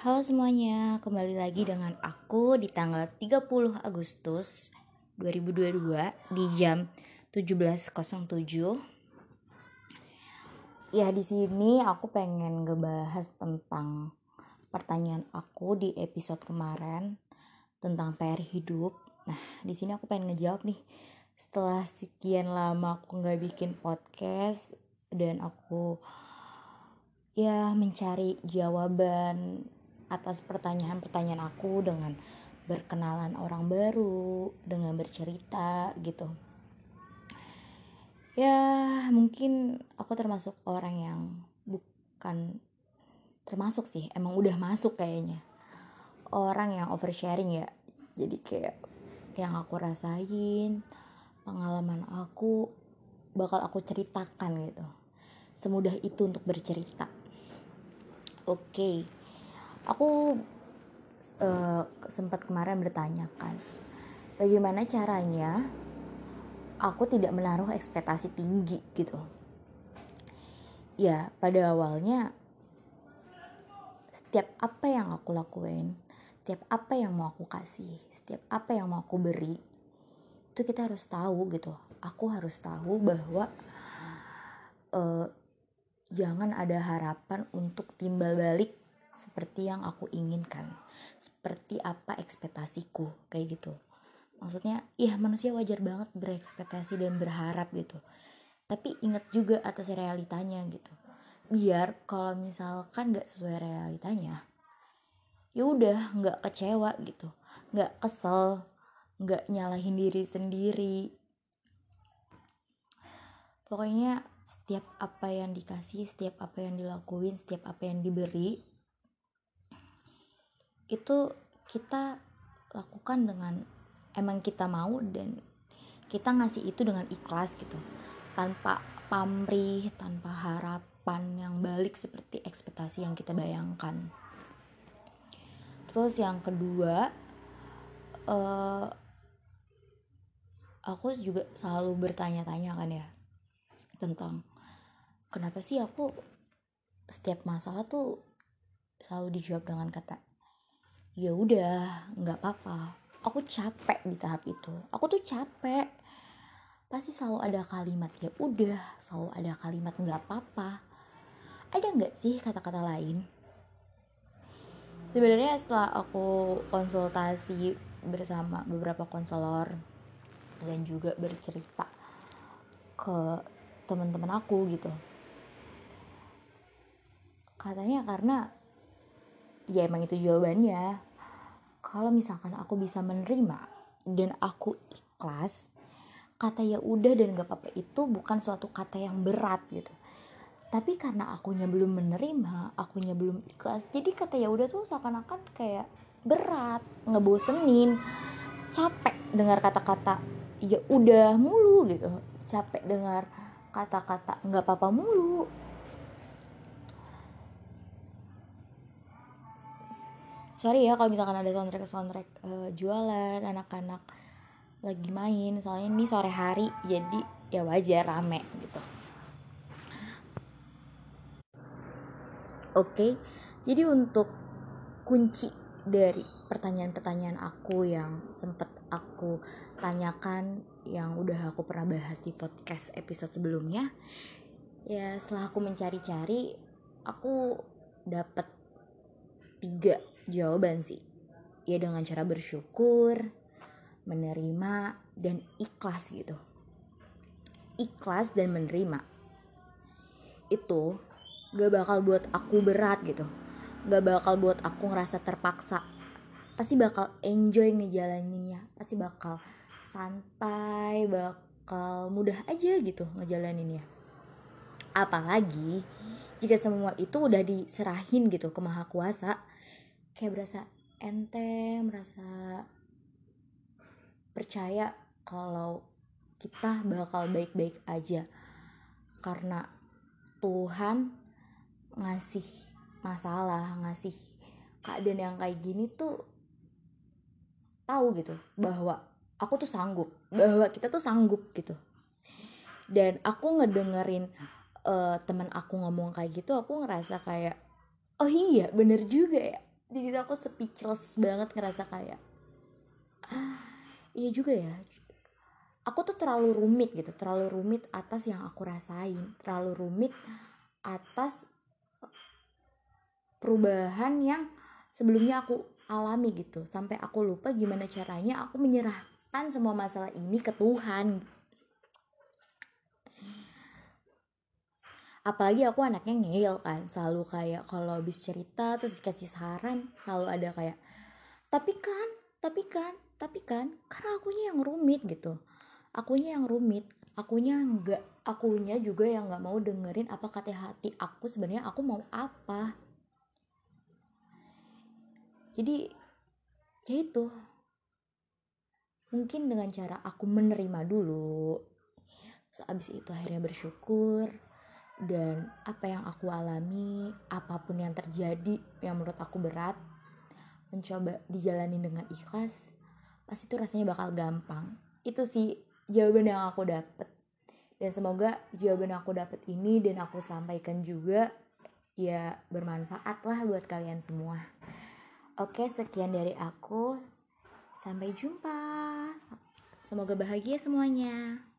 Halo semuanya, kembali lagi dengan aku di tanggal 30 Agustus 2022 di jam 17.07. Ya di sini aku pengen ngebahas tentang pertanyaan aku di episode kemarin tentang PR hidup. Nah, di sini aku pengen ngejawab nih. Setelah sekian lama aku nggak bikin podcast dan aku ya mencari jawaban atas pertanyaan-pertanyaan aku dengan berkenalan orang baru, dengan bercerita gitu. Ya, mungkin aku termasuk orang yang bukan termasuk sih, emang udah masuk kayaknya. Orang yang oversharing ya. Jadi kayak yang aku rasain, pengalaman aku bakal aku ceritakan gitu. Semudah itu untuk bercerita. Oke. Okay aku uh, sempat kemarin bertanyakan bagaimana caranya aku tidak menaruh ekspektasi tinggi gitu. Ya pada awalnya setiap apa yang aku lakuin setiap apa yang mau aku kasih setiap apa yang mau aku beri itu kita harus tahu gitu. Aku harus tahu bahwa uh, jangan ada harapan untuk timbal balik seperti yang aku inginkan. Seperti apa ekspektasiku kayak gitu. Maksudnya iya manusia wajar banget berekspektasi dan berharap gitu. Tapi ingat juga atas realitanya gitu. Biar kalau misalkan nggak sesuai realitanya ya udah nggak kecewa gitu. Nggak kesel nggak nyalahin diri sendiri. Pokoknya setiap apa yang dikasih setiap apa yang dilakuin setiap apa yang diberi itu kita lakukan dengan emang kita mau dan kita ngasih itu dengan ikhlas gitu. Tanpa pamrih tanpa harapan yang balik seperti ekspektasi yang kita bayangkan. Terus yang kedua uh, aku juga selalu bertanya-tanya kan ya tentang kenapa sih aku setiap masalah tuh selalu dijawab dengan kata ya udah nggak apa-apa. Aku capek di tahap itu. Aku tuh capek. Pasti selalu ada kalimat ya udah selalu ada kalimat nggak apa-apa. Ada nggak sih kata-kata lain? Sebenarnya setelah aku konsultasi bersama beberapa konselor dan juga bercerita ke teman-teman aku gitu. Katanya karena ya emang itu jawabannya. Kalau misalkan aku bisa menerima dan aku ikhlas kata ya udah dan gak apa-apa itu bukan suatu kata yang berat gitu. Tapi karena akunya belum menerima akunya belum ikhlas jadi kata ya udah tuh seakan-akan kayak berat ngebosenin capek dengar kata-kata ya udah mulu gitu. Capek dengar kata-kata nggak apa-apa mulu sorry ya kalau misalkan ada soundtrack soundtrack uh, jualan anak-anak lagi main soalnya ini sore hari jadi ya wajar rame gitu. Oke okay, jadi untuk kunci dari pertanyaan-pertanyaan aku yang sempet aku tanyakan yang udah aku pernah bahas di podcast episode sebelumnya ya setelah aku mencari-cari aku dapat tiga jawaban sih. Ya dengan cara bersyukur menerima dan ikhlas gitu. Ikhlas dan menerima. Itu gak bakal buat aku berat gitu. Gak bakal buat aku ngerasa terpaksa. Pasti bakal enjoy ngejalaninnya. Pasti bakal santai bakal mudah aja gitu ngejalaninnya. Apalagi jika semua itu udah diserahin gitu ke maha kuasa kayak berasa enteng merasa percaya kalau kita bakal baik-baik aja. Karena Tuhan ngasih masalah ngasih keadaan yang kayak gini tuh tahu gitu bahwa aku tuh sanggup bahwa kita tuh sanggup gitu. Dan aku ngedengerin uh, teman aku ngomong kayak gitu aku ngerasa kayak oh iya bener juga ya di situ aku speechless banget ngerasa kayak ah, iya juga ya. Aku tuh terlalu rumit gitu terlalu rumit atas yang aku rasain terlalu rumit atas perubahan yang sebelumnya aku alami gitu. Sampai aku lupa gimana caranya aku menyerahkan semua masalah ini ke Tuhan apalagi aku anaknya ngeyel kan selalu kayak kalau habis cerita terus dikasih saran selalu ada kayak tapi kan tapi kan tapi kan karena akunya yang rumit gitu. Akunya yang rumit akunya nggak akunya juga yang nggak mau dengerin apa kata hati aku sebenarnya aku mau apa. Jadi ya itu. Mungkin dengan cara aku menerima dulu Abis itu akhirnya bersyukur dan apa yang aku alami apa pun yang terjadi yang menurut aku berat mencoba dijalani dengan ikhlas pasti itu rasanya bakal gampang. Itu sih jawaban yang aku dapet. Dan semoga jawaban yang aku dapet ini dan aku sampaikan juga ya bermanfaat lah buat kalian semua. Oke sekian dari aku. Sampai jumpa. Semoga bahagia semuanya